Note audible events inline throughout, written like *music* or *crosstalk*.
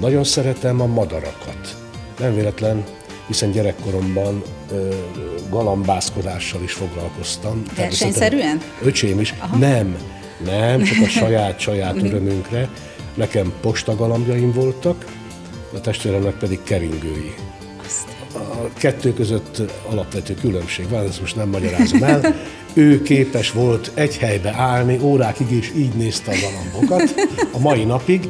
Nagyon szeretem a madarakat. Nem véletlen, hiszen gyerekkoromban ö, galambászkodással is foglalkoztam. Versenyszerűen? Öcsém is. Aha. Nem, nem, csak a saját, *laughs* saját mhm. örömünkre. Nekem postagalambjaim voltak, a testvéremnek pedig keringői. A kettő között alapvető különbség van, ezt most nem magyarázom el. *laughs* Ő képes volt egy helybe állni, órákig is így nézte a galambokat, a mai napig.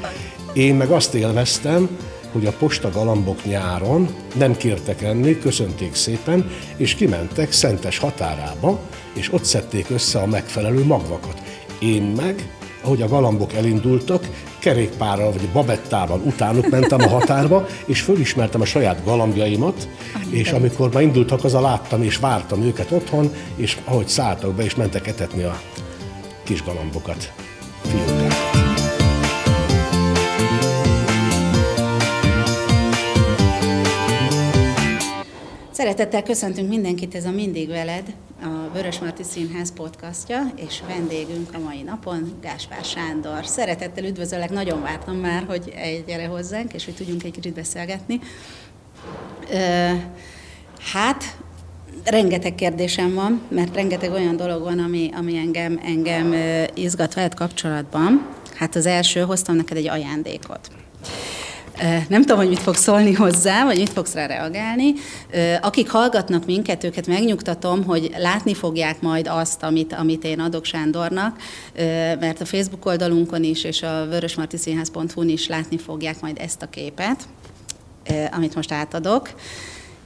Én meg azt élveztem, hogy a posta galambok nyáron nem kértek enni, köszönték szépen, és kimentek Szentes határába, és ott szedték össze a megfelelő magvakat. Én meg, ahogy a galambok elindultak, kerékpárral vagy babettával utánuk mentem a határba, és fölismertem a saját galambjaimat, és amikor már indultak, haza, láttam és vártam őket otthon, és ahogy szálltak be, és mentek etetni a kis galambokat. Fiúkát. Szeretettel köszöntünk mindenkit, ez a Mindig Veled, a Vörös Marti Színház podcastja, és vendégünk a mai napon Gáspár Sándor. Szeretettel üdvözöllek, nagyon vártam már, hogy gyere hozzánk, és hogy tudjunk egy kicsit beszélgetni. Hát, rengeteg kérdésem van, mert rengeteg olyan dolog van, ami, ami engem, engem izgat veled kapcsolatban. Hát az első, hoztam neked egy ajándékot. Nem tudom, hogy mit fogsz szólni hozzá, vagy mit fogsz rá reagálni. Akik hallgatnak minket, őket megnyugtatom, hogy látni fogják majd azt, amit, amit én adok Sándornak, mert a Facebook oldalunkon is, és a vörösmartiszínház.hu-n is látni fogják majd ezt a képet, amit most átadok.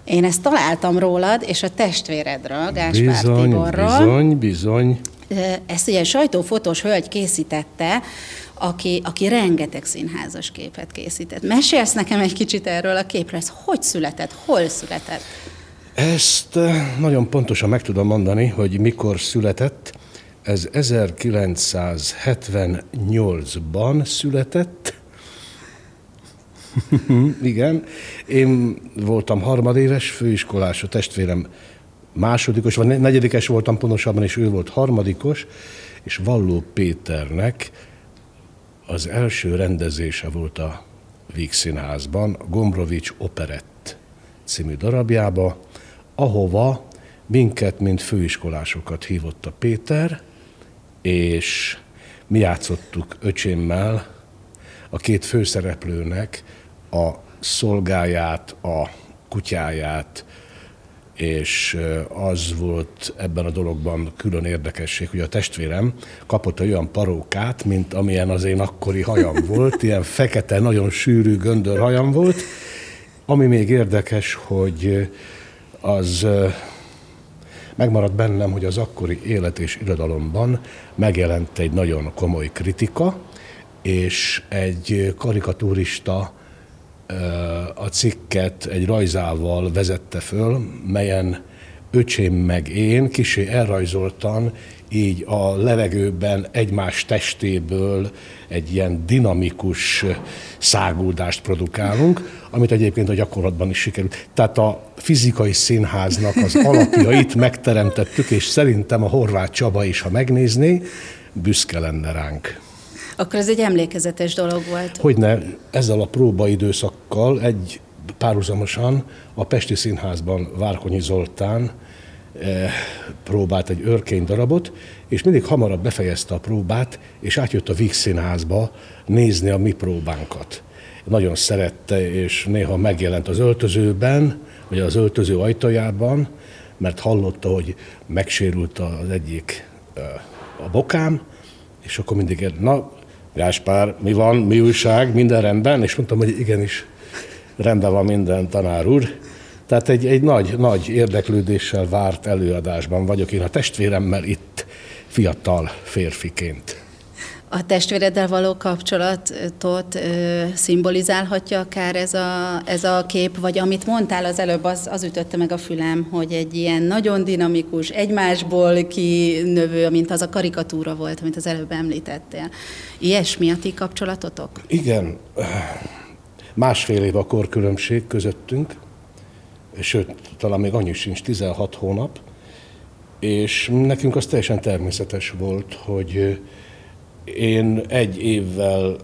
Én ezt találtam rólad, és a testvéredről, Gáspár bizony, Tiborról. Bizony, bizony. Ezt ugye egy sajtófotós hölgy készítette, aki, aki rengeteg színházas képet készített. Mesélsz nekem egy kicsit erről a képről, ez hogy született, hol született? Ezt eh, nagyon pontosan meg tudom mondani, hogy mikor született. Ez 1978-ban született. *laughs* Igen. Én voltam harmadéves, főiskolás, a testvérem másodikos, vagy negyedikes voltam pontosabban, és ő volt harmadikos, és Valló Péternek az első rendezése volt a Víg Színházban, Gombrovics Operett című darabjába, ahova minket, mint főiskolásokat hívott a Péter, és mi játszottuk öcsémmel a két főszereplőnek a szolgáját, a kutyáját, és az volt ebben a dologban külön érdekesség, hogy a testvérem kapott olyan parókát, mint amilyen az én akkori hajam *laughs* volt, ilyen fekete, nagyon sűrű göndör hajam volt. Ami még érdekes, hogy az megmaradt bennem, hogy az akkori élet és irodalomban megjelent egy nagyon komoly kritika, és egy karikatúrista a cikket egy rajzával vezette föl, melyen öcsém meg én kisé elrajzoltan így a levegőben egymás testéből egy ilyen dinamikus száguldást produkálunk, amit egyébként a gyakorlatban is sikerült. Tehát a fizikai színháznak az alapjait megteremtettük, és szerintem a Horváth Csaba is, ha megnézné, büszke lenne ránk. Akkor ez egy emlékezetes dolog volt. Hogyne, ezzel a próbaidőszakkal egy párhuzamosan a Pesti Színházban Várkonyi Zoltán eh, próbált egy örkény darabot, és mindig hamarabb befejezte a próbát, és átjött a Víg Színházba nézni a mi próbánkat. Nagyon szerette, és néha megjelent az öltözőben, vagy az öltöző ajtajában, mert hallotta, hogy megsérült az egyik eh, a bokám, és akkor mindig, na, Gáspár, mi van, mi újság, minden rendben? És mondtam, hogy igenis, rendben van minden, tanár úr. Tehát egy, egy nagy, nagy érdeklődéssel várt előadásban vagyok én a testvéremmel itt, fiatal férfiként a testvéreddel való kapcsolatot ö, szimbolizálhatja akár ez a, ez a kép, vagy amit mondtál az előbb, az, az ütötte meg a fülem, hogy egy ilyen nagyon dinamikus, egymásból kinövő, mint az a karikatúra volt, amit az előbb említettél. Ilyesmi a ti kapcsolatotok? Igen. Másfél év a korkülönbség közöttünk, sőt, talán még annyi sincs, 16 hónap, és nekünk az teljesen természetes volt, hogy én egy évvel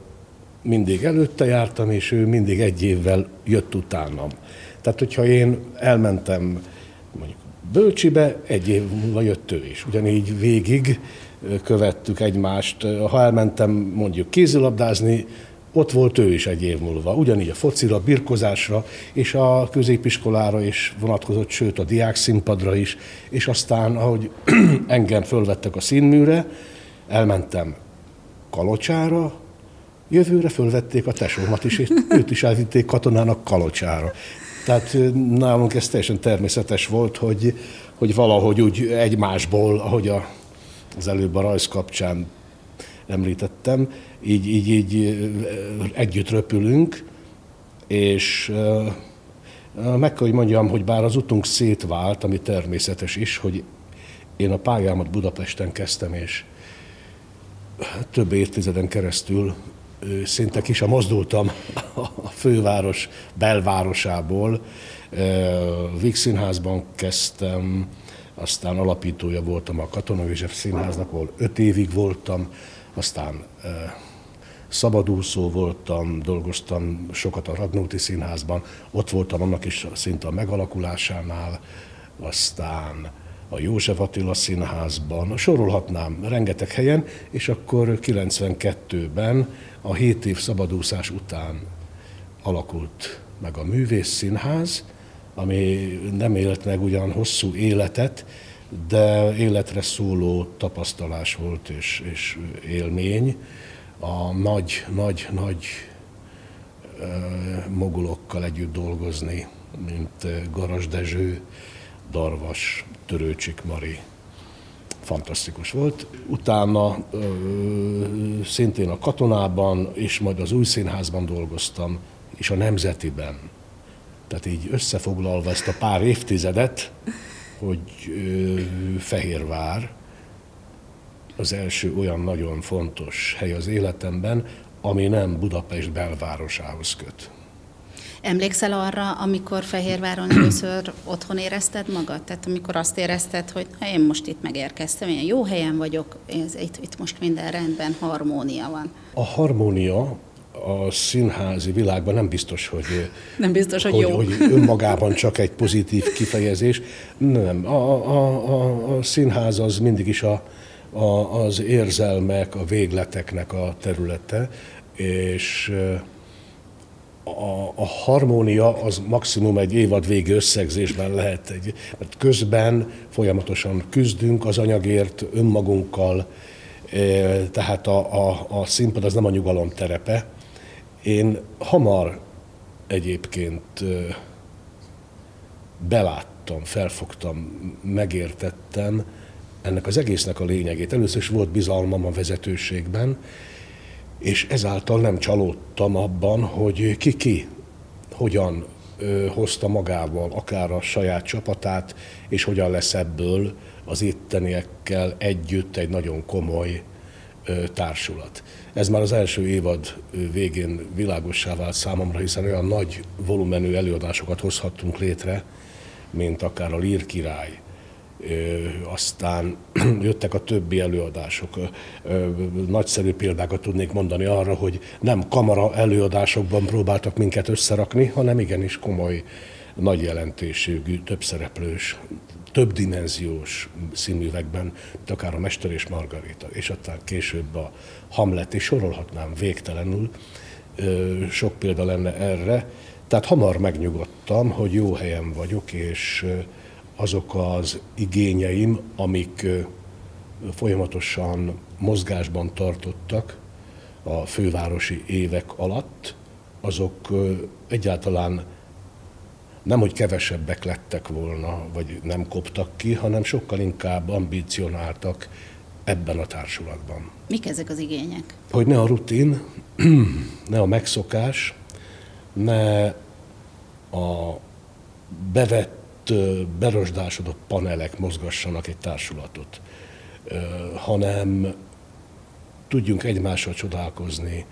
mindig előtte jártam, és ő mindig egy évvel jött utánam. Tehát, hogyha én elmentem mondjuk Bölcsibe, egy év múlva jött ő is. Ugyanígy végig követtük egymást. Ha elmentem mondjuk kézilabdázni, ott volt ő is egy év múlva. Ugyanígy a focira, birkozásra, és a középiskolára is vonatkozott, sőt a diák színpadra is, és aztán, ahogy *clears throat* engem fölvettek a színműre, elmentem Kalocsára, jövőre fölvették a tesómat is, és őt is elvitték katonának Kalocsára. Tehát nálunk ez teljesen természetes volt, hogy, hogy valahogy úgy egymásból, ahogy a, az előbb a rajz kapcsán említettem, így, így, így együtt röpülünk, és meg kell, hogy mondjam, hogy bár az utunk szétvált, ami természetes is, hogy én a pályámat Budapesten kezdtem, és több évtizeden keresztül szinte ki sem mozdultam a főváros belvárosából. Víg Színházban kezdtem, aztán alapítója voltam a Katona József Színháznak, ahol öt évig voltam, aztán szabadúszó voltam, dolgoztam sokat a Radnóti Színházban, ott voltam annak is szinte a megalakulásánál, aztán a József Attila Színházban, sorolhatnám rengeteg helyen, és akkor 92-ben, a 7 év szabadúszás után alakult meg a Művész Színház, ami nem élt meg ugyan hosszú életet, de életre szóló tapasztalás volt és, és élmény. A nagy, nagy, nagy mogulokkal együtt dolgozni, mint Garas Dezső, Darvas, Törőcsik Mari. Fantasztikus volt. Utána ö, szintén a katonában, és majd az új színházban dolgoztam, és a Nemzetiben. Tehát így összefoglalva ezt a pár évtizedet, hogy ö, Fehérvár az első olyan nagyon fontos hely az életemben, ami nem Budapest belvárosához köt. Emlékszel arra, amikor Fehérváron először otthon érezted magad? Tehát amikor azt érezted, hogy én most itt megérkeztem, én jó helyen vagyok, ez, itt, itt most minden rendben, harmónia van. A harmónia a színházi világban nem biztos, hogy, nem biztos, hogy, hogy, jó. hogy önmagában csak egy pozitív kifejezés. Nem. A, a, a, a színház az mindig is a, a, az érzelmek, a végleteknek a területe, és a, a harmónia az maximum egy évad végi összegzésben lehet, egy, mert közben folyamatosan küzdünk az anyagért önmagunkkal, e, tehát a, a, a színpad az nem a nyugalom terepe. Én hamar egyébként e, beláttam, felfogtam, megértettem ennek az egésznek a lényegét. Először is volt bizalmam a vezetőségben, és ezáltal nem csalódtam abban, hogy ki-ki hogyan hozta magával akár a saját csapatát, és hogyan lesz ebből az itteniekkel együtt egy nagyon komoly társulat. Ez már az első évad végén világossá vált számomra, hiszen olyan nagy volumenű előadásokat hozhattunk létre, mint akár a Lír király, aztán *clears throat* jöttek a többi előadások. Nagyszerű példákat tudnék mondani arra, hogy nem kamara előadásokban próbáltak minket összerakni, hanem igenis komoly, nagy jelentőségű, többszereplős, többdimenziós színművekben, akár a Mester és Margarita, és aztán később a Hamlet, és sorolhatnám végtelenül, sok példa lenne erre. Tehát hamar megnyugodtam, hogy jó helyen vagyok, és azok az igényeim, amik folyamatosan mozgásban tartottak a fővárosi évek alatt, azok egyáltalán nem, hogy kevesebbek lettek volna, vagy nem koptak ki, hanem sokkal inkább ambicionáltak ebben a társulatban. Mik ezek az igények? Hogy ne a rutin, *clears throat* ne a megszokás, ne a bevett berosdásodott panelek mozgassanak egy társulatot, hanem tudjunk egymással csodálkozni,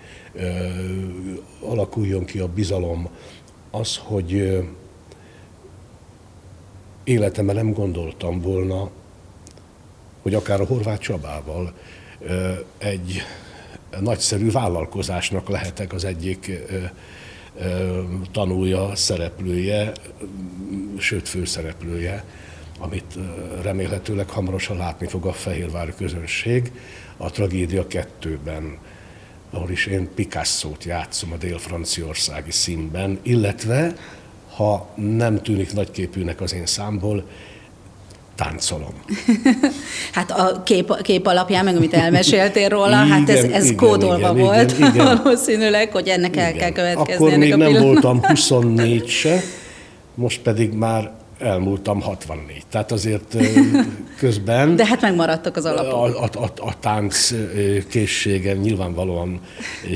alakuljon ki a bizalom, az, hogy életemben nem gondoltam volna, hogy akár a Horváth Csabával egy nagyszerű vállalkozásnak lehetek az egyik tanulja, szereplője, sőt főszereplője, amit remélhetőleg hamarosan látni fog a Fehérvári közönség. A Tragédia 2-ben, ahol is én Picasso-t játszom a dél-franciaországi színben, illetve, ha nem tűnik nagyképűnek az én számból, táncolom. *laughs* hát a kép, kép alapján, meg amit elmeséltél róla, igen, hát ez, ez igen, kódolva igen, volt igen, igen. *laughs* valószínűleg, hogy ennek igen. el kell következni. Akkor még nem voltam *laughs* 24 se, most pedig már elmúltam 64. Tehát azért *laughs* közben... De hát megmaradtak az alapok. A, a, a, a tánc készségem nyilvánvalóan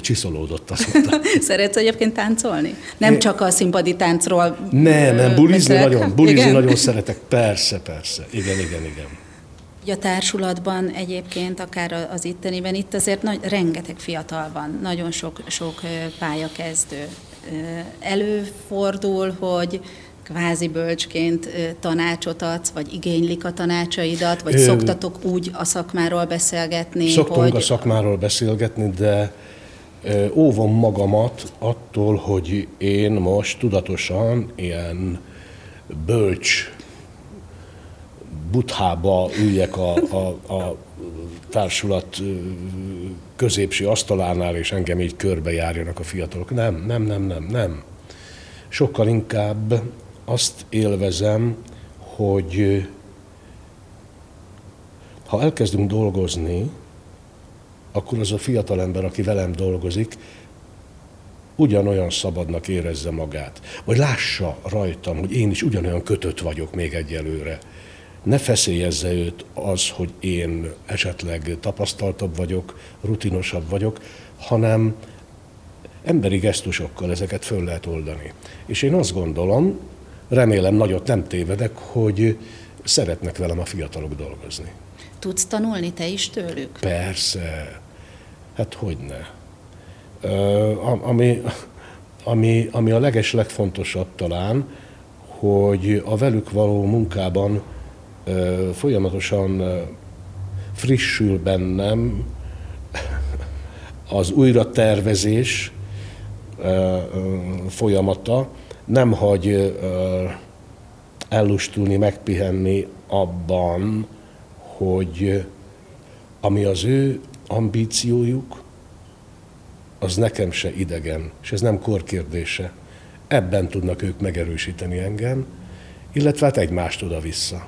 csiszolódott, azt mondta. *laughs* Szeretsz egyébként táncolni? Nem é, csak a színpadi táncról Nem, nem, bulizni nagyon, bulizni igen? nagyon szeretek, persze, persze. Igen, igen, igen. A társulatban egyébként, akár az itteniben, itt azért nagy, rengeteg fiatal van, nagyon sok, sok pályakezdő. Előfordul, hogy kvázi bölcsként tanácsot adsz, vagy igénylik a tanácsaidat, vagy Ö, szoktatok úgy a szakmáról beszélgetni? Szoktunk hogy... a szakmáról beszélgetni, de óvom magamat attól, hogy én most tudatosan ilyen bölcs buthába üljek a, a, a társulat középső asztalánál, és engem így körbejárjanak a fiatalok. Nem, nem, nem, nem, nem. Sokkal inkább azt élvezem, hogy ha elkezdünk dolgozni, akkor az a fiatal ember, aki velem dolgozik, ugyanolyan szabadnak érezze magát. Vagy lássa rajtam, hogy én is ugyanolyan kötött vagyok még egyelőre. Ne feszélyezze őt az, hogy én esetleg tapasztaltabb vagyok, rutinosabb vagyok, hanem emberi gesztusokkal ezeket föl lehet oldani. És én azt gondolom, remélem nagyot nem tévedek, hogy szeretnek velem a fiatalok dolgozni. Tudsz tanulni te is tőlük? Persze. Hát hogyne. Ami, ami, ami a leges legfontosabb talán, hogy a velük való munkában folyamatosan frissül bennem az újratervezés folyamata, nem hagy ellustulni, megpihenni abban, hogy ami az ő ambíciójuk, az nekem se idegen, és ez nem korkérdése. Ebben tudnak ők megerősíteni engem, illetve hát egymást oda-vissza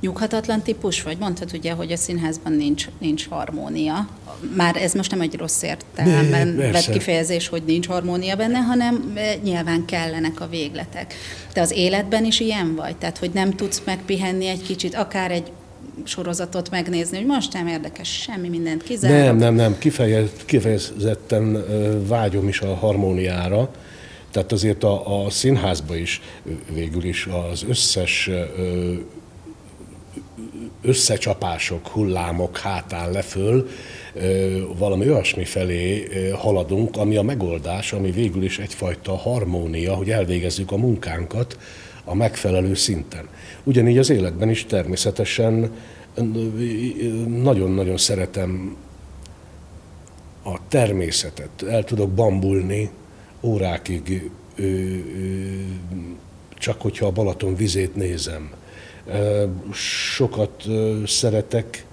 nyughatatlan típus vagy? Mondtad ugye, hogy a színházban nincs, nincs harmónia. Már ez most nem egy rossz értelemben vett kifejezés, hogy nincs harmónia benne, hanem e, nyilván kellenek a végletek. Te az életben is ilyen vagy? Tehát, hogy nem tudsz megpihenni egy kicsit, akár egy sorozatot megnézni, hogy most nem érdekes semmi mindent kizárólag. Nem, nem, nem, Kifejez, kifejezetten vágyom is a harmóniára, tehát azért a, a színházba is végül is az összes összecsapások, hullámok hátán leföl, valami olyasmi felé haladunk, ami a megoldás, ami végül is egyfajta harmónia, hogy elvégezzük a munkánkat a megfelelő szinten. Ugyanígy az életben is természetesen nagyon-nagyon szeretem a természetet. El tudok bambulni órákig, csak hogyha a Balaton vizét nézem Sokat szeretek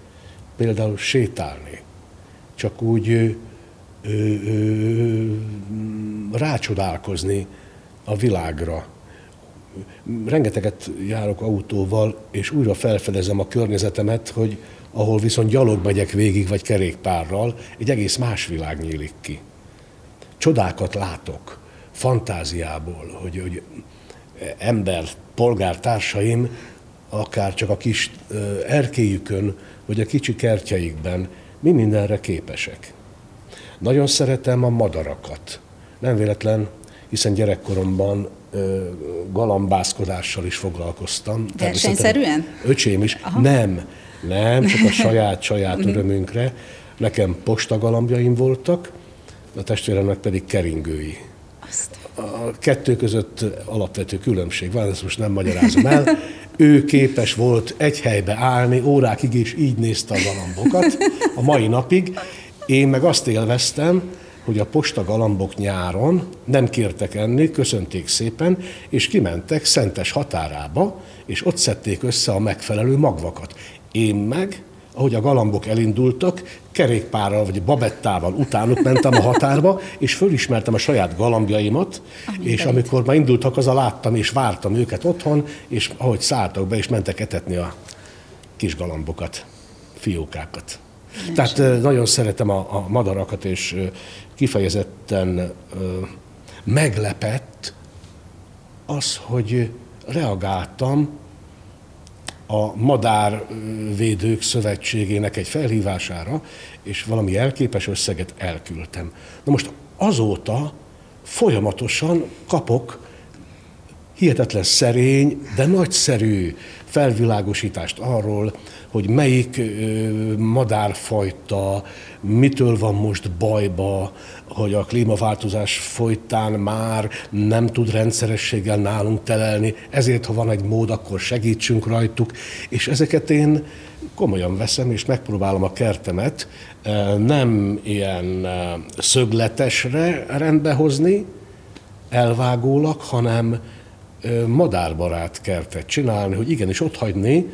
például sétálni, csak úgy rácsodálkozni a világra. Rengeteget járok autóval, és újra felfedezem a környezetemet, hogy ahol viszont gyalog megyek végig, vagy kerékpárral, egy egész más világ nyílik ki. Csodákat látok, fantáziából, hogy, hogy ember, polgártársaim akár csak a kis erkélyükön, vagy a kicsi kertjeikben, mi mindenre képesek. Nagyon szeretem a madarakat. Nem véletlen, hiszen gyerekkoromban galambászkodással is foglalkoztam. Versenyszerűen? Öcsém is. Aha. Nem, nem, csak a *laughs* saját, saját mhm. örömünkre. Nekem postagalambjaim voltak, a testvéremnek pedig keringői. Azt. A kettő között alapvető különbség van, ezt most nem magyarázom el. Ő képes volt egy helybe állni órákig, és így nézte a galambokat a mai napig. Én meg azt élveztem, hogy a posta galambok nyáron nem kértek enni, köszönték szépen, és kimentek Szentes határába, és ott szedték össze a megfelelő magvakat. Én meg ahogy a galambok elindultak, kerékpárral vagy babettával utánuk mentem a határba, és fölismertem a saját galambjaimat, Amit és amikor már indultak, az a láttam, és vártam őket otthon, és ahogy szálltak be, és mentek etetni a kis galambokat, fiókákat. Nem Tehát sem. nagyon szeretem a, a madarakat, és kifejezetten meglepett az, hogy reagáltam a Madárvédők Szövetségének egy felhívására, és valami elképes összeget elküldtem. Na most azóta folyamatosan kapok hihetetlen szerény, de nagyszerű felvilágosítást arról, hogy melyik madárfajta mitől van most bajba, hogy a klímaváltozás folytán már nem tud rendszerességgel nálunk telelni, ezért ha van egy mód, akkor segítsünk rajtuk, és ezeket én komolyan veszem, és megpróbálom a kertemet nem ilyen szögletesre rendbehozni, elvágólag, hanem madárbarát kertet csinálni, hogy igenis ott hagyni,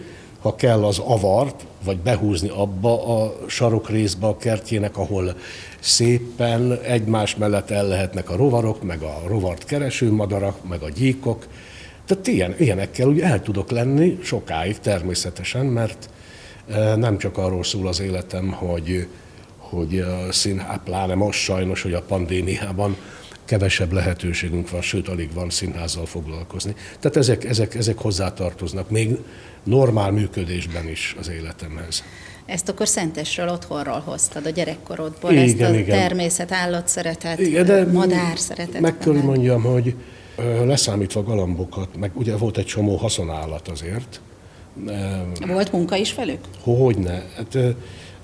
ha kell az avart, vagy behúzni abba a sarokrészbe a kertjének, ahol szépen egymás mellett el lehetnek a rovarok, meg a rovart kereső madarak, meg a gyíkok. Tehát ilyen, ilyenekkel úgy el tudok lenni sokáig természetesen, mert nem csak arról szól az életem, hogy, hogy színház, pláne most sajnos, hogy a pandémiában kevesebb lehetőségünk van, sőt, alig van színházzal foglalkozni. Tehát ezek, ezek, ezek hozzátartoznak még normál működésben is az életemhez. Ezt akkor Szentesről otthonról hoztad, a gyerekkorodból, igen, ezt a igen. természet, állat szeretet, igen, de madár szeretet. Meg kell mondjam, hogy leszámítva galambokat, meg ugye volt egy csomó haszonállat azért. Volt munka is velük? Hogyne. Hát,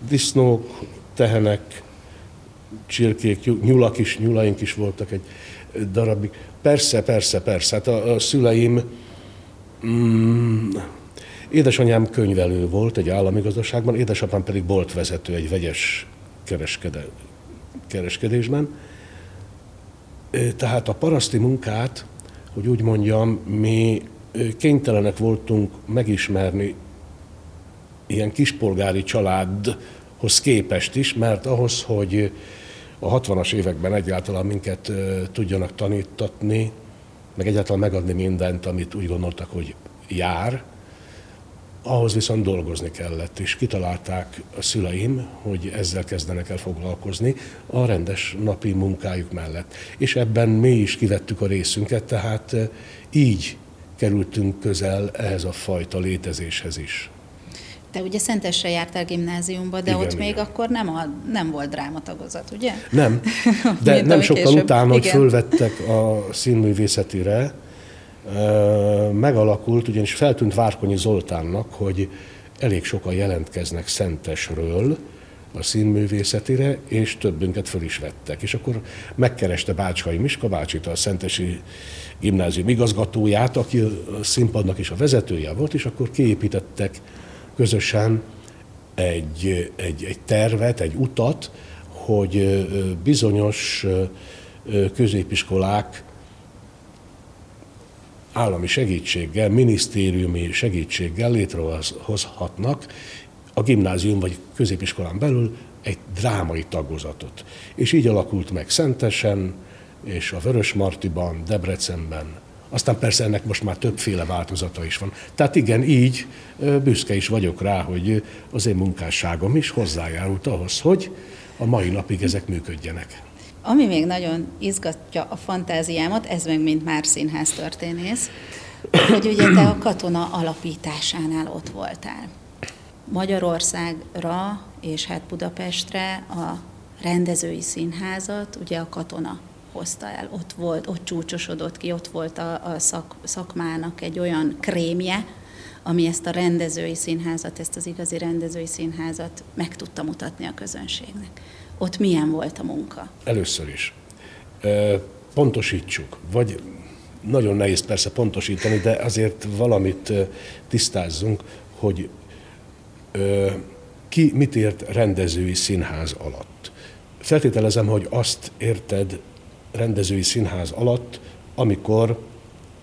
disznók, tehenek, csirkék, nyulak is, nyulaink is voltak egy darabig. Persze, persze, persze. Hát a, a szüleim, mm, édesanyám könyvelő volt egy állami gazdaságban, édesapám pedig boltvezető egy vegyes kereskede, kereskedésben. Tehát a paraszti munkát, hogy úgy mondjam, mi kénytelenek voltunk megismerni ilyen kispolgári családhoz képest is, mert ahhoz, hogy a 60-as években egyáltalán minket tudjanak tanítatni, meg egyáltalán megadni mindent, amit úgy gondoltak, hogy jár, ahhoz viszont dolgozni kellett, és kitalálták a szüleim, hogy ezzel kezdenek el foglalkozni a rendes napi munkájuk mellett. És ebben mi is kivettük a részünket, tehát így kerültünk közel ehhez a fajta létezéshez is. Te ugye Szentesre jártál gimnáziumba, de igen, ott igen. még akkor nem, a, nem volt drámatagozat, ugye? Nem, *laughs* de nem sokkal később. utána, hogy fölvettek a színművészetire, megalakult, ugyanis feltűnt Várkonyi Zoltánnak, hogy elég sokan jelentkeznek Szentesről a színművészetire, és többünket föl is vettek. És akkor megkereste Bácskai Miska bácsit, a Szentesi gimnázium igazgatóját, aki a színpadnak is a vezetője volt, és akkor kiépítettek közösen egy, egy, egy tervet, egy utat, hogy bizonyos középiskolák állami segítséggel, minisztériumi segítséggel létrehozhatnak a gimnázium vagy középiskolán belül egy drámai tagozatot. És így alakult meg Szentesen, és a Vörös Martiban, Debrecenben, aztán persze ennek most már többféle változata is van. Tehát igen, így büszke is vagyok rá, hogy az én munkásságom is hozzájárult ahhoz, hogy a mai napig ezek működjenek. Ami még nagyon izgatja a fantáziámat, ez meg mint már színház történész, hogy ugye te a katona alapításánál ott voltál. Magyarországra és hát Budapestre a rendezői színházat ugye a katona hozta el, ott volt, ott csúcsosodott ki, ott volt a, a szak, szakmának egy olyan krémje, ami ezt a rendezői színházat, ezt az igazi rendezői színházat meg tudta mutatni a közönségnek. Ott milyen volt a munka? Először is. Pontosítsuk, vagy nagyon nehéz persze pontosítani, de azért valamit tisztázzunk, hogy ki mit ért rendezői színház alatt. feltételezem, hogy azt érted rendezői színház alatt, amikor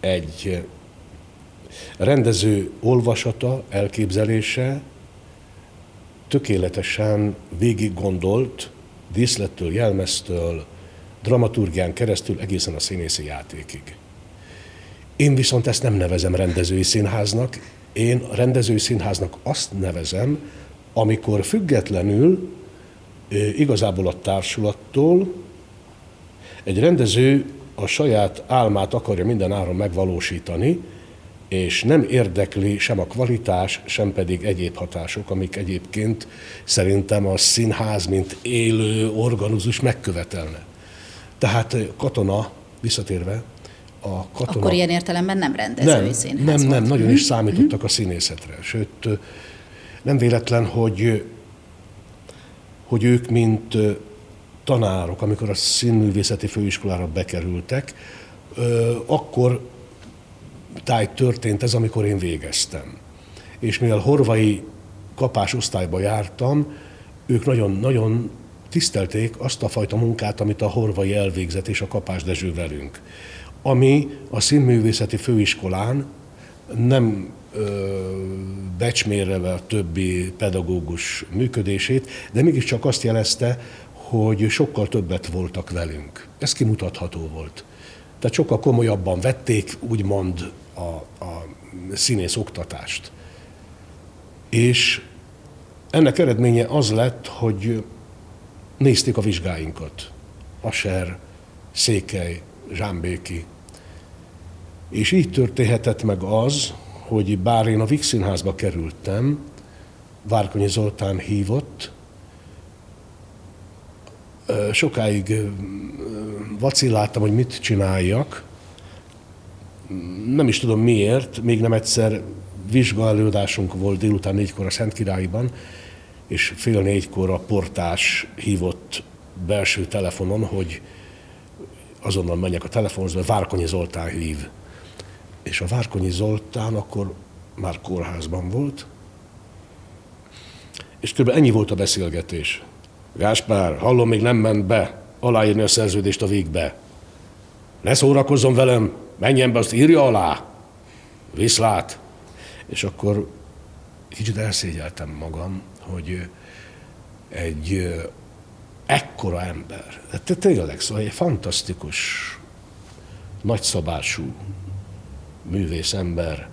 egy rendező olvasata, elképzelése tökéletesen végig gondolt, díszlettől, jelmeztől, dramaturgián keresztül egészen a színészi játékig. Én viszont ezt nem nevezem rendezői színháznak, én rendezői színháznak azt nevezem, amikor függetlenül igazából a társulattól egy rendező a saját álmát akarja minden áron megvalósítani, és nem érdekli sem a kvalitás, sem pedig egyéb hatások, amik egyébként szerintem a színház, mint élő organizus megkövetelne. Tehát katona, visszatérve, a katona... Akkor ilyen értelemben nem rendezői nem, színház Nem, volt. nem, nagyon is mhm. számítottak a színészetre. Sőt, nem véletlen, hogy, hogy ők, mint tanárok, amikor a színművészeti főiskolára bekerültek, akkor táj történt ez, amikor én végeztem. És mivel horvai kapás osztályba jártam, ők nagyon-nagyon tisztelték azt a fajta munkát, amit a horvai elvégzett és a Kapás Dezső velünk. Ami a színművészeti főiskolán nem becsmérve a többi pedagógus működését, de mégiscsak azt jelezte, hogy sokkal többet voltak velünk. Ez kimutatható volt. Tehát sokkal komolyabban vették, úgymond, a, a színész oktatást. És ennek eredménye az lett, hogy nézték a vizsgáinkat. Aser, Székely, Zsámbéki. És így történhetett meg az, hogy bár én a Vix Színházba kerültem, Várkonyi Zoltán hívott, sokáig vacilláltam, hogy mit csináljak. Nem is tudom miért, még nem egyszer vizsgaelőadásunk volt délután négykor a Szentkirályiban, és fél négykor a portás hívott belső telefonon, hogy azonnal menjek a telefonhoz, mert Várkonyi Zoltán hív. És a Várkonyi Zoltán akkor már kórházban volt, és kb. ennyi volt a beszélgetés. Gáspár, hallom, még nem ment be aláírni a szerződést a végbe. Ne szórakozzon velem, menjen be, azt írja alá. Viszlát. És akkor kicsit elszégyeltem magam, hogy egy ekkora ember, de tényleg, szóval egy fantasztikus, nagyszabású művész ember,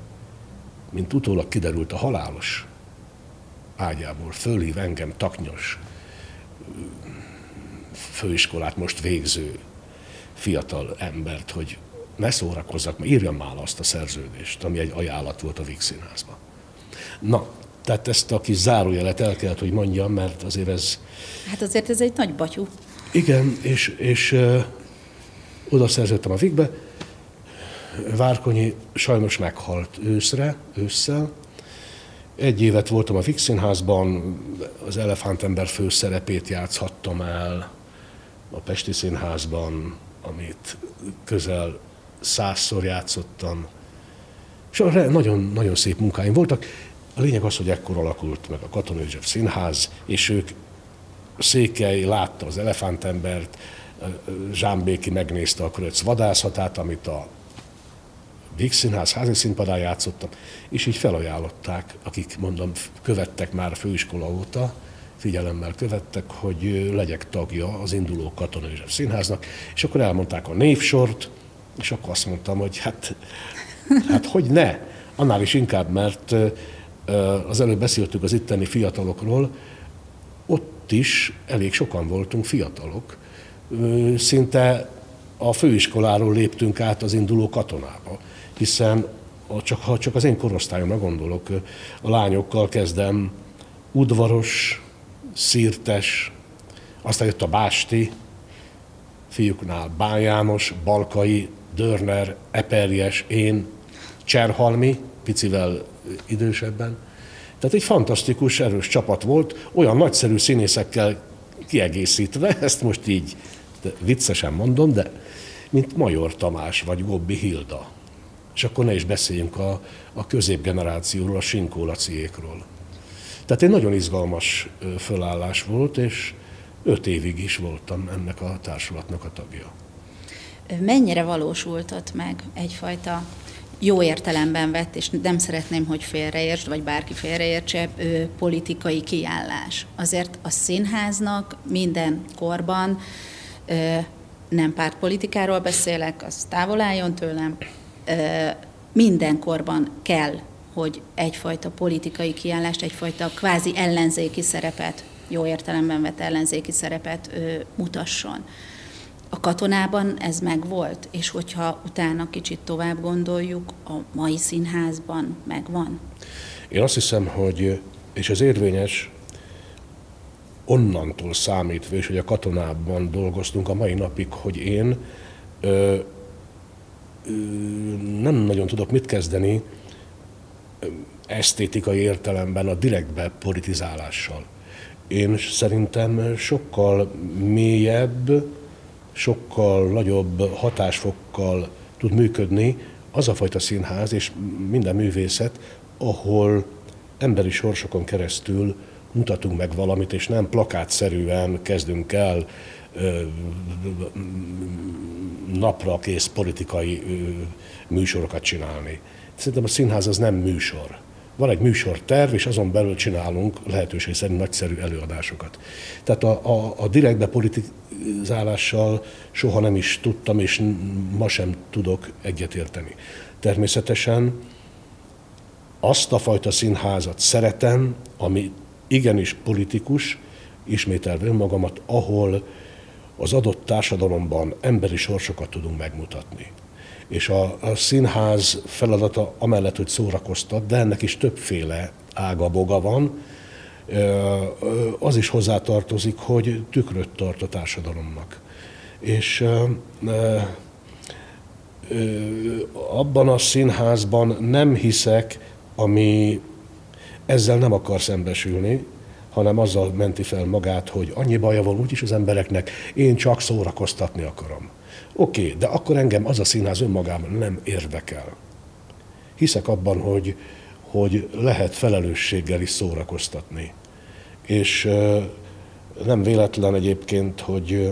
mint utólag kiderült a halálos ágyából, fölhív engem taknyos főiskolát most végző fiatal embert, hogy ne szórakozzak, mert írjam már azt a szerződést, ami egy ajánlat volt a Víg Színházban. Na, tehát ezt a kis zárójelet el kellett, hogy mondjam, mert azért ez... Hát azért ez egy nagy batyú. Igen, és, és ö, oda szerződtem a Vigbe. Várkonyi sajnos meghalt őszre, ősszel. Egy évet voltam a Vix Színházban, az Elefántember főszerepét játszhattam el a Pesti Színházban, amit közel százszor játszottam. És nagyon, nagyon szép munkáim voltak. A lényeg az, hogy ekkor alakult meg a Katonai József Színház, és ők Székely látta az elefántembert, Zsámbéki megnézte a Kröc vadászatát, amit a Víg Színház házi színpadán játszottam, és így felajánlották, akik mondom, követtek már a főiskola óta, figyelemmel követtek, hogy legyek tagja az induló Katonai József Színháznak, és akkor elmondták a névsort, és akkor azt mondtam, hogy hát, hát hogy ne, annál is inkább, mert az előbb beszéltük az itteni fiatalokról, ott is elég sokan voltunk fiatalok. Szinte a főiskoláról léptünk át az induló katonába, hiszen csak, ha csak az én korosztályomra gondolok, a lányokkal kezdem udvaros, szírtes, aztán jött a Básti, fiúknál Bán János, Balkai, Dörner, Eperjes, én, Cserhalmi, picivel idősebben. Tehát egy fantasztikus, erős csapat volt, olyan nagyszerű színészekkel kiegészítve, *laughs* ezt most így viccesen mondom, de mint Major Tamás vagy Gobbi Hilda. És akkor ne is beszéljünk a, a középgenerációról, a Sinkó. Tehát egy nagyon izgalmas fölállás volt, és öt évig is voltam ennek a társulatnak a tagja. Mennyire valósult ott meg egyfajta jó értelemben vett, és nem szeretném, hogy félreértsd, vagy bárki félreértse, politikai kiállás. Azért a színháznak minden korban, nem pártpolitikáról beszélek, az távol álljon tőlem, minden korban kell, hogy egyfajta politikai kiállást, egyfajta kvázi ellenzéki szerepet, jó értelemben vett ellenzéki szerepet mutasson. A katonában ez megvolt, és hogyha utána kicsit tovább gondoljuk, a mai színházban megvan? Én azt hiszem, hogy, és ez érvényes, onnantól számítva, és hogy a katonában dolgoztunk a mai napig, hogy én ö, nem nagyon tudok mit kezdeni esztétikai értelemben a direktbe politizálással. Én szerintem sokkal mélyebb, sokkal nagyobb hatásfokkal tud működni az a fajta színház és minden művészet, ahol emberi sorsokon keresztül mutatunk meg valamit, és nem plakátszerűen kezdünk el napra kész politikai műsorokat csinálni. Szerintem a színház az nem műsor. Van egy műsorterv, és azon belül csinálunk lehetőség szerint nagyszerű előadásokat. Tehát a, a, a direktbe politizálással soha nem is tudtam, és ma sem tudok egyetérteni. Természetesen azt a fajta színházat szeretem, ami igenis politikus, ismételve önmagamat, ahol az adott társadalomban emberi sorsokat tudunk megmutatni. És a, a színház feladata amellett, hogy szórakoztat, de ennek is többféle ága boga van, az is hozzátartozik, hogy tükröt tart a társadalomnak. És abban a színházban nem hiszek, ami ezzel nem akar szembesülni, hanem azzal menti fel magát, hogy annyi baja van úgyis az embereknek, én csak szórakoztatni akarom. Oké, okay, de akkor engem az a színház önmagában nem érdekel. Hiszek abban, hogy, hogy lehet felelősséggel is szórakoztatni. És nem véletlen egyébként, hogy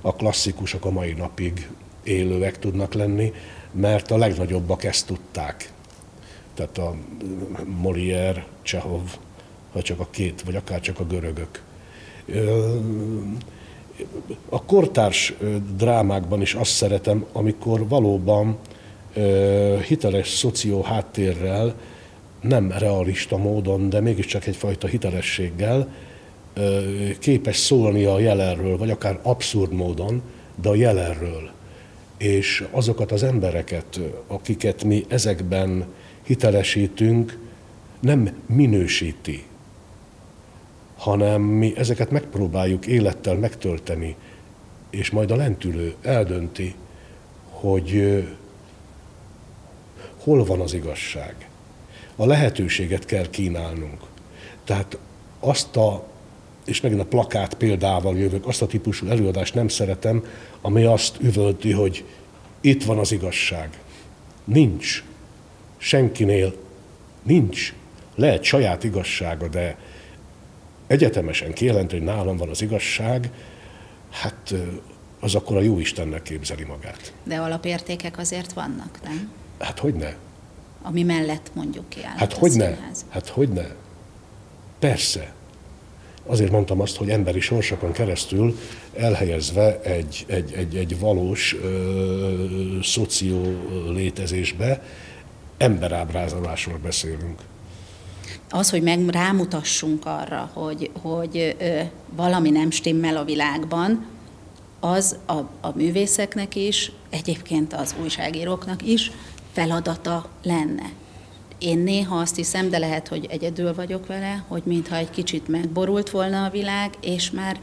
a klasszikusok a mai napig élőek tudnak lenni, mert a legnagyobbak ezt tudták tehát a Molière, Csehov, ha csak a két, vagy akár csak a görögök. A kortárs drámákban is azt szeretem, amikor valóban hiteles szoció háttérrel, nem realista módon, de mégiscsak egyfajta hitelességgel képes szólni a jelenről, vagy akár abszurd módon, de a jelenről. És azokat az embereket, akiket mi ezekben hitelesítünk, nem minősíti, hanem mi ezeket megpróbáljuk élettel megtölteni, és majd a lentülő eldönti, hogy hol van az igazság. A lehetőséget kell kínálnunk. Tehát azt a, és megint a plakát példával jövök, azt a típusú előadást nem szeretem, ami azt üvölti, hogy itt van az igazság. Nincs senkinél nincs. Lehet saját igazsága, de egyetemesen kijelenti, hogy nálam van az igazság, hát az akkor a jó Istennek képzeli magát. De alapértékek azért vannak, nem? Hát hogy ne? Ami mellett mondjuk ki Hát hogy ne? Hát hogy ne? Persze. Azért mondtam azt, hogy emberi sorsokon keresztül elhelyezve egy, egy, egy, egy valós ö, szoció létezésbe, emberábrázolásról beszélünk. Az, hogy meg rámutassunk arra, hogy, hogy valami nem stimmel a világban, az a, a művészeknek is, egyébként az újságíróknak is feladata lenne. Én néha azt hiszem, de lehet, hogy egyedül vagyok vele, hogy mintha egy kicsit megborult volna a világ, és már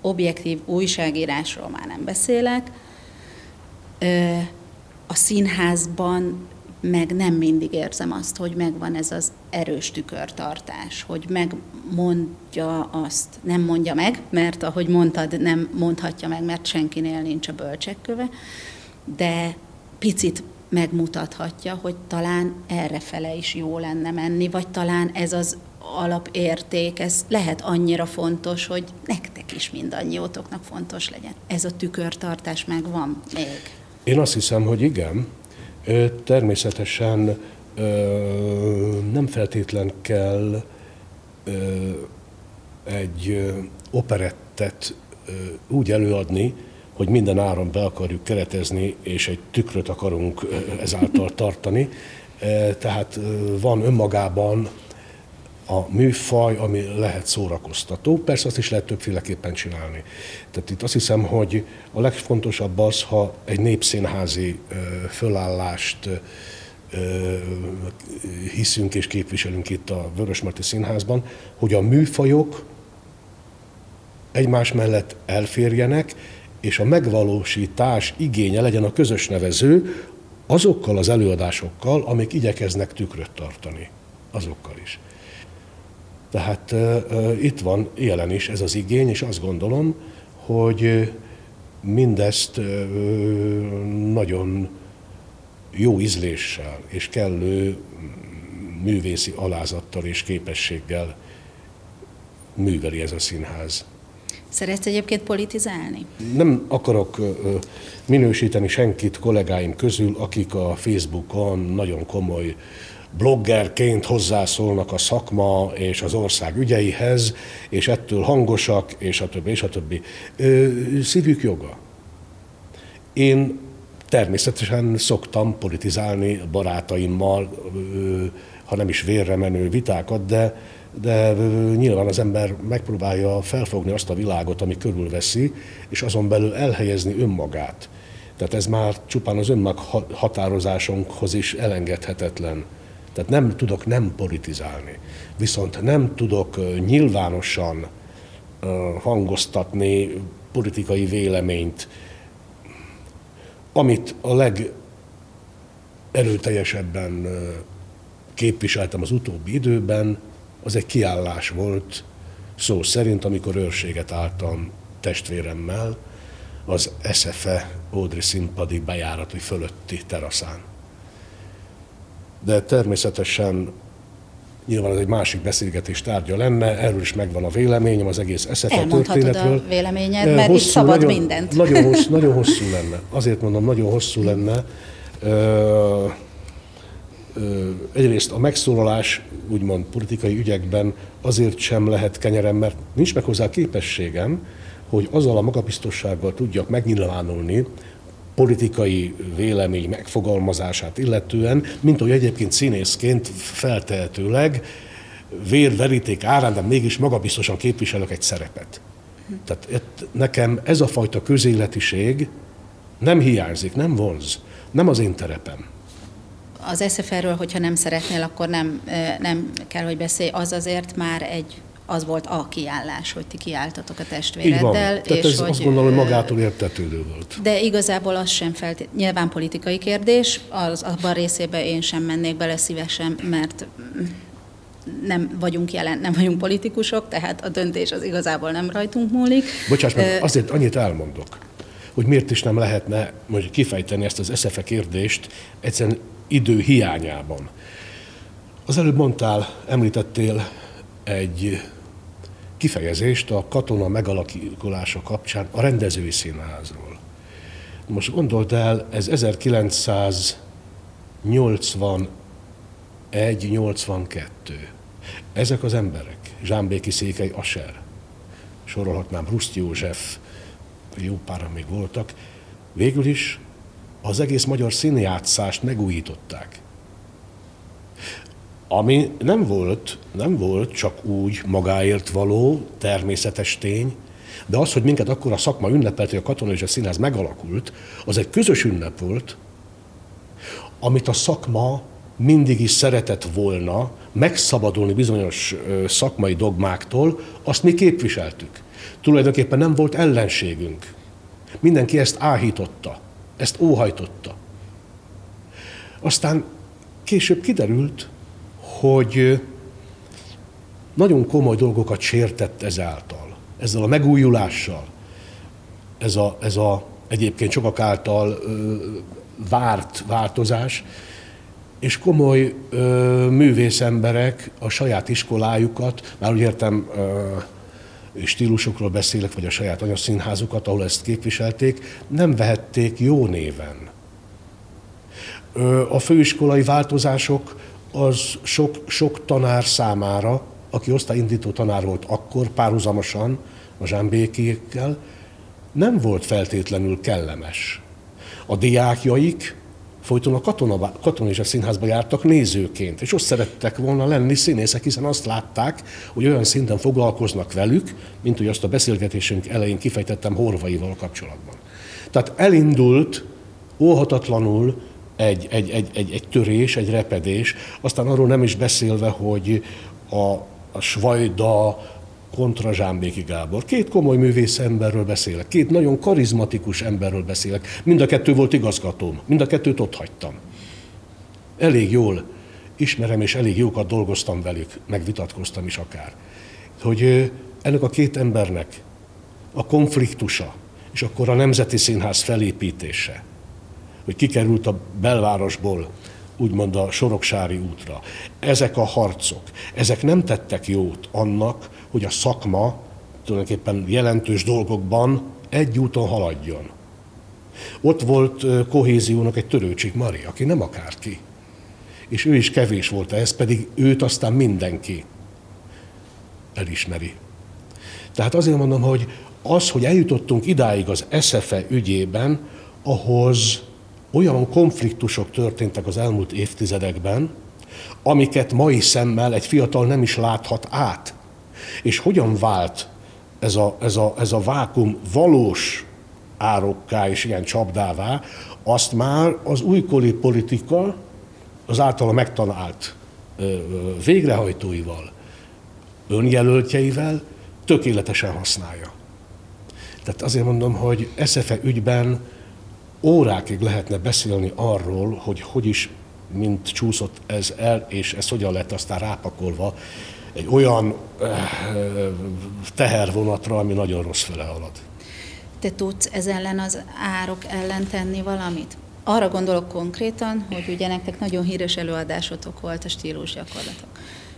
objektív újságírásról már nem beszélek. A színházban meg nem mindig érzem azt, hogy megvan ez az erős tükörtartás, hogy megmondja azt, nem mondja meg, mert ahogy mondtad, nem mondhatja meg, mert senkinél nincs a bölcsekköve, de picit megmutathatja, hogy talán erre fele is jó lenne menni, vagy talán ez az alapérték, ez lehet annyira fontos, hogy nektek is mindannyiótoknak fontos legyen. Ez a tükörtartás meg van még. Én azt hiszem, hogy igen. Természetesen nem feltétlen kell egy operettet úgy előadni, hogy minden áron be akarjuk keretezni, és egy tükröt akarunk ezáltal tartani. Tehát van önmagában a műfaj, ami lehet szórakoztató. Persze azt is lehet többféleképpen csinálni. Tehát itt azt hiszem, hogy a legfontosabb az, ha egy népszínházi fölállást hiszünk és képviselünk itt a Vörösmarty Színházban, hogy a műfajok egymás mellett elférjenek, és a megvalósítás igénye legyen a közös nevező azokkal az előadásokkal, amik igyekeznek tükröt tartani. Azokkal is. Tehát itt van jelen is ez az igény, és azt gondolom, hogy mindezt nagyon jó ízléssel és kellő művészi alázattal és képességgel műveli ez a színház. Szeretsz egyébként politizálni? Nem akarok minősíteni senkit kollégáim közül, akik a Facebookon nagyon komoly bloggerként hozzászólnak a szakma és az ország ügyeihez, és ettől hangosak, és a többi, és a többi. Szívük joga. Én természetesen szoktam politizálni barátaimmal, ha nem is vérre menő vitákat, de de nyilván az ember megpróbálja felfogni azt a világot, ami körülveszi, és azon belül elhelyezni önmagát. Tehát ez már csupán az önmaghatározásunkhoz is elengedhetetlen. Tehát nem tudok nem politizálni, viszont nem tudok nyilvánosan hangoztatni politikai véleményt, amit a legerőteljesebben képviseltem az utóbbi időben, az egy kiállás volt, szó szerint, amikor őrséget álltam testvéremmel az SFE Ódri színpadi bejárati fölötti teraszán. De természetesen nyilván ez egy másik beszélgetés tárgya lenne, erről is megvan a véleményem, az egész Elmondhatod történetről. a véleményed, mert hosszú, itt szabad nagyon, mindent. Nagyon hosszú, *laughs* nagyon hosszú lenne. Azért mondom, nagyon hosszú lenne egyrészt a megszólalás úgymond politikai ügyekben azért sem lehet kenyerem, mert nincs meg hozzá képességem, hogy azzal a magabiztossággal tudjak megnyilvánulni politikai vélemény megfogalmazását illetően, mint ahogy egyébként színészként feltehetőleg vérveríték árán, de mégis magabiztosan képviselök egy szerepet. Tehát nekem ez a fajta közéletiség nem hiányzik, nem vonz, nem az én terepem az SFR-ről, hogyha nem szeretnél, akkor nem, nem kell, hogy beszélj, az azért már egy az volt a kiállás, hogy ti kiálltatok a testvéreddel. Tehát és ez hogy, azt gondolom, hogy magától értetődő volt. De igazából az sem feltétlenül, nyilván politikai kérdés, az abban részébe én sem mennék bele szívesen, mert nem vagyunk jelen, nem vagyunk politikusok, tehát a döntés az igazából nem rajtunk múlik. Bocsáss meg, azért annyit elmondok, hogy miért is nem lehetne mondjuk kifejteni ezt az eszefe kérdést egyszerűen idő hiányában. Az előbb mondtál, említettél egy kifejezést a katona megalakulása kapcsán a rendezői színházról. Most gondold el, ez 1981-82. Ezek az emberek, Zsámbéki Székely Aser, sorolhatnám Ruszt József, jó pára még voltak, végül is az egész magyar színjátszást megújították. Ami nem volt, nem volt csak úgy magáért való, természetes tény, de az, hogy minket akkor a szakma ünnepelt, hogy a katona és a színház megalakult, az egy közös ünnep volt, amit a szakma mindig is szeretett volna megszabadulni bizonyos szakmai dogmáktól, azt mi képviseltük. Tulajdonképpen nem volt ellenségünk. Mindenki ezt áhította. Ezt óhajtotta. Aztán később kiderült, hogy nagyon komoly dolgokat sértett ezáltal, ezzel a megújulással. Ez a, ez a egyébként sokak által ö, várt változás és komoly ö, művész emberek a saját iskolájukat, már úgy értem, ö, stílusokról beszélek, vagy a saját anyaszínházukat, ahol ezt képviselték, nem vehették jó néven. Ö, a főiskolai változások az sok, sok tanár számára, aki osztályindító tanár volt akkor párhuzamosan a zsámbékiekkel, nem volt feltétlenül kellemes. A diákjaik folyton a katona, katonai színházba jártak nézőként, és ott szerettek volna lenni színészek, hiszen azt látták, hogy olyan szinten foglalkoznak velük, mint hogy azt a beszélgetésünk elején kifejtettem Horvaival kapcsolatban. Tehát elindult óhatatlanul egy, egy, egy, egy, egy törés, egy repedés, aztán arról nem is beszélve, hogy a, a Svajda, kontra Zsámbéki Gábor. Két komoly művész emberről beszélek, két nagyon karizmatikus emberről beszélek. Mind a kettő volt igazgatóm, mind a kettőt ott hagytam. Elég jól ismerem, és elég jókat dolgoztam velük, megvitatkoztam is akár. Hogy ennek a két embernek a konfliktusa, és akkor a Nemzeti Színház felépítése, hogy kikerült a belvárosból úgymond a Soroksári útra. Ezek a harcok, ezek nem tettek jót annak, hogy a szakma tulajdonképpen jelentős dolgokban egy úton haladjon. Ott volt kohéziónak egy törőcsik Mari, aki nem akárki. És ő is kevés volt ez, pedig őt aztán mindenki elismeri. Tehát azért mondom, hogy az, hogy eljutottunk idáig az SZFE ügyében, ahhoz olyan konfliktusok történtek az elmúlt évtizedekben, amiket mai szemmel egy fiatal nem is láthat át. És hogyan vált ez a, ez a, ez a vákum valós árokká és ilyen csapdává, azt már az újkori politika az általa megtalált végrehajtóival, önjelöltjeivel tökéletesen használja. Tehát azért mondom, hogy SZFE ügyben órákig lehetne beszélni arról, hogy hogy is, mint csúszott ez el, és ez hogyan lett aztán rápakolva egy olyan eh, tehervonatra, ami nagyon rossz fele halad. Te tudsz ez ellen az árok ellen tenni valamit? Arra gondolok konkrétan, hogy ugye nektek nagyon híres előadásotok volt a stílus gyakorlatok.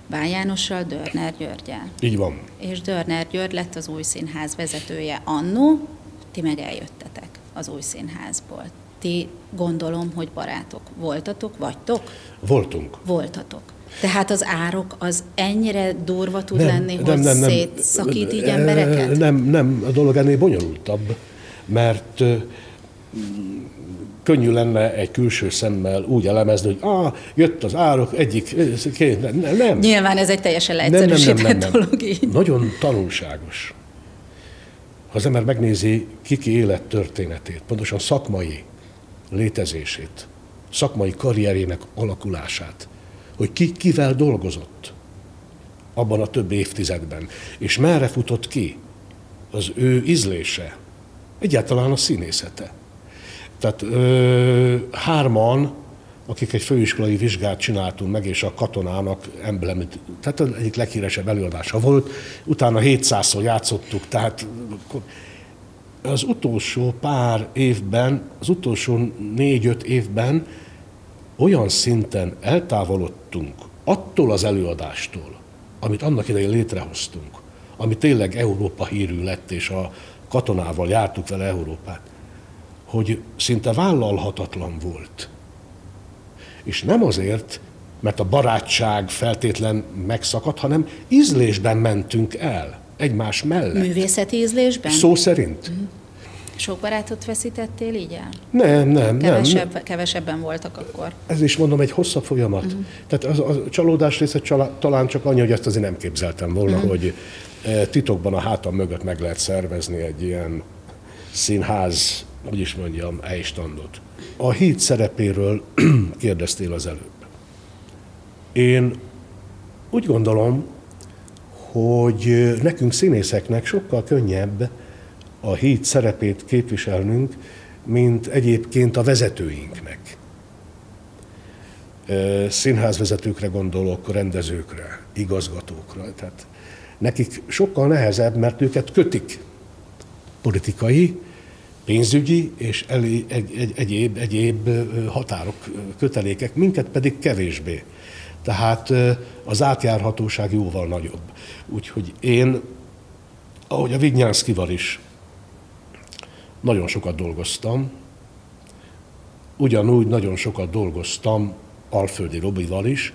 Bán Jánossal, Dörner Györgyel. Így van. És Dörner György lett az új színház vezetője annó, ti meg eljöttetek az új színházból. Ti gondolom, hogy barátok voltatok, vagytok? Voltunk. Voltatok. Tehát az árok az ennyire durva tud nem, lenni, nem, hogy nem, nem, szétszakít így embereket? Nem, nem, a dolog ennél bonyolultabb, mert könnyű lenne egy külső szemmel úgy elemezni, hogy ah, jött az árok, egyik, nem, nem. Nyilván ez egy teljesen leegyszerűsített nem, nem, nem, nem. dolog így. Nagyon tanulságos. Ha az ember megnézi kiki élettörténetét, pontosan szakmai létezését, szakmai karrierjének alakulását, hogy ki kivel dolgozott abban a több évtizedben, és merre futott ki az ő ízlése, egyáltalán a színészete. Tehát ö, hárman akik egy főiskolai vizsgát csináltunk meg, és a katonának emblemit, tehát az egyik leghíresebb előadása volt, utána 700-szor játszottuk, tehát az utolsó pár évben, az utolsó négy-öt évben olyan szinten eltávolodtunk attól az előadástól, amit annak idején létrehoztunk, ami tényleg Európa hírű lett, és a katonával jártuk vele Európát, hogy szinte vállalhatatlan volt és nem azért, mert a barátság feltétlen megszakadt, hanem ízlésben mentünk el egymás mellett. Művészeti ízlésben? Szó szerint. Mm. Sok barátot veszítettél így el? Nem, nem, Kevesebb, nem. Kevesebben voltak akkor. Ez is mondom, egy hosszabb folyamat. Uh-huh. Tehát az, a csalódás része csalá, talán csak annyi, hogy ezt azért nem képzeltem volna, uh-huh. hogy e, titokban a hátam mögött meg lehet szervezni egy ilyen színház, hogy is mondjam, eljstandot. A híd szerepéről *clears throat* kérdeztél az előbb. Én úgy gondolom, hogy nekünk színészeknek sokkal könnyebb a híd szerepét képviselnünk, mint egyébként a vezetőinknek. Színházvezetőkre gondolok, rendezőkre, igazgatókra. Tehát nekik sokkal nehezebb, mert őket kötik politikai pénzügyi és egy, egy, egyéb, egyéb határok, kötelékek, minket pedig kevésbé. Tehát az átjárhatóság jóval nagyobb. Úgyhogy én, ahogy a Vignyánszkival is nagyon sokat dolgoztam, ugyanúgy nagyon sokat dolgoztam Alföldi Robival is,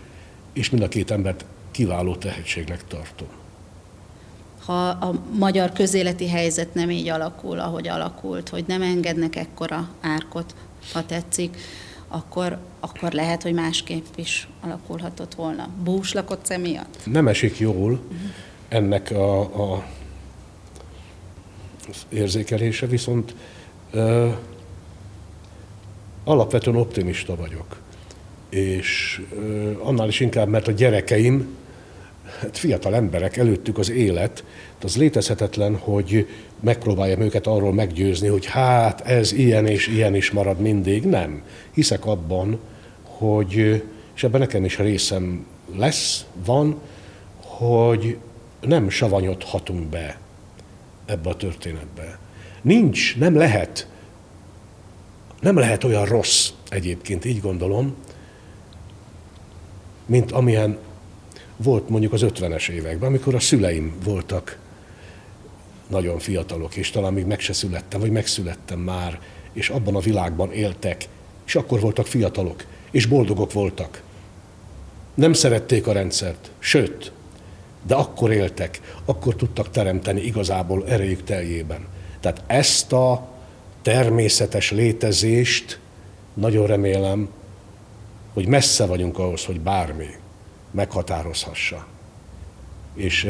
és mind a két embert kiváló tehetségnek tartom. Ha a magyar közéleti helyzet nem így alakul, ahogy alakult, hogy nem engednek ekkora árkot, ha tetszik, akkor, akkor lehet, hogy másképp is alakulhatott volna. Búslakott emiatt? Nem esik jól ennek a, a érzékelése, viszont ö, alapvetően optimista vagyok. És ö, annál is inkább, mert a gyerekeim, hát fiatal emberek, előttük az élet, az létezhetetlen, hogy megpróbáljam őket arról meggyőzni, hogy hát ez ilyen és ilyen is marad mindig. Nem. Hiszek abban, hogy, és ebben nekem is részem lesz, van, hogy nem savanyodhatunk be ebbe a történetbe. Nincs, nem lehet, nem lehet olyan rossz egyébként, így gondolom, mint amilyen volt mondjuk az 50-es években, amikor a szüleim voltak nagyon fiatalok, és talán még meg se születtem, vagy megszülettem már, és abban a világban éltek, és akkor voltak fiatalok, és boldogok voltak. Nem szerették a rendszert, sőt, de akkor éltek, akkor tudtak teremteni igazából erejük teljében. Tehát ezt a természetes létezést nagyon remélem, hogy messze vagyunk ahhoz, hogy bármi meghatározhassa. És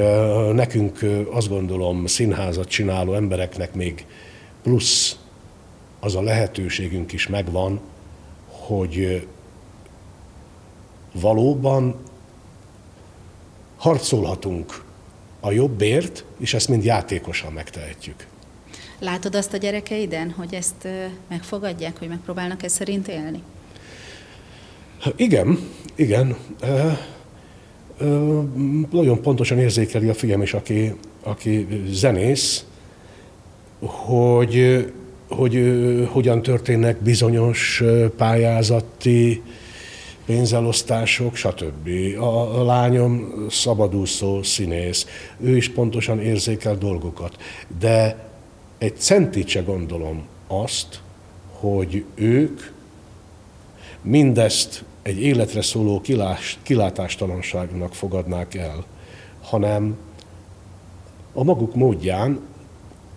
nekünk azt gondolom színházat csináló embereknek még plusz az a lehetőségünk is megvan, hogy valóban harcolhatunk a jobbért, és ezt mind játékosan megtehetjük. Látod azt a gyerekeiden, hogy ezt megfogadják, hogy megpróbálnak ezt szerint élni? Igen, igen nagyon pontosan érzékeli a fiam is, aki, aki zenész, hogy, hogy hogyan történnek bizonyos pályázati pénzelosztások, stb. A, a lányom szabadúszó színész, ő is pontosan érzékel dolgokat. De egy centit se gondolom azt, hogy ők mindezt egy életre szóló kilás, kilátástalanságnak fogadnák el, hanem a maguk módján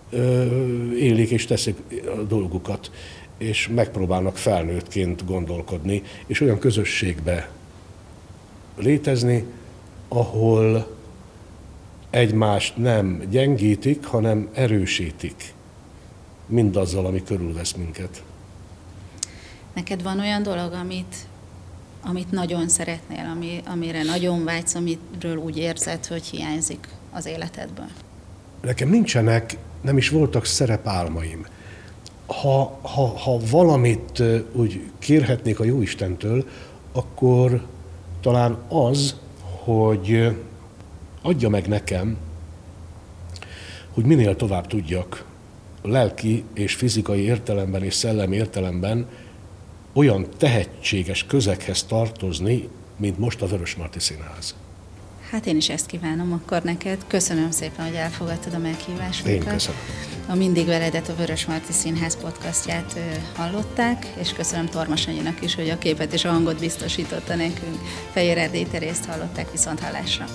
ö, élik és teszik a dolgukat, és megpróbálnak felnőttként gondolkodni, és olyan közösségbe létezni, ahol egymást nem gyengítik, hanem erősítik mindazzal, ami körülvesz minket. Neked van olyan dolog, amit amit nagyon szeretnél, ami, amire nagyon vágysz, amiről úgy érzed, hogy hiányzik az életedből? Nekem nincsenek, nem is voltak szerepálmaim. Ha, ha, ha valamit úgy kérhetnék a Jóistentől, akkor talán az, hogy adja meg nekem, hogy minél tovább tudjak lelki és fizikai értelemben és szellemi értelemben olyan tehetséges közekhez tartozni, mint most a Vörösmarty Színház. Hát én is ezt kívánom akkor neked. Köszönöm szépen, hogy elfogadtad a meghívásunkat. Én köszönöm. A Mindig Veledet a Vörösmarty Színház podcastját hallották, és köszönöm Tormas Anyinak is, hogy a képet és a hangot biztosította nekünk. Fejér Erdély hallották viszont hallásra.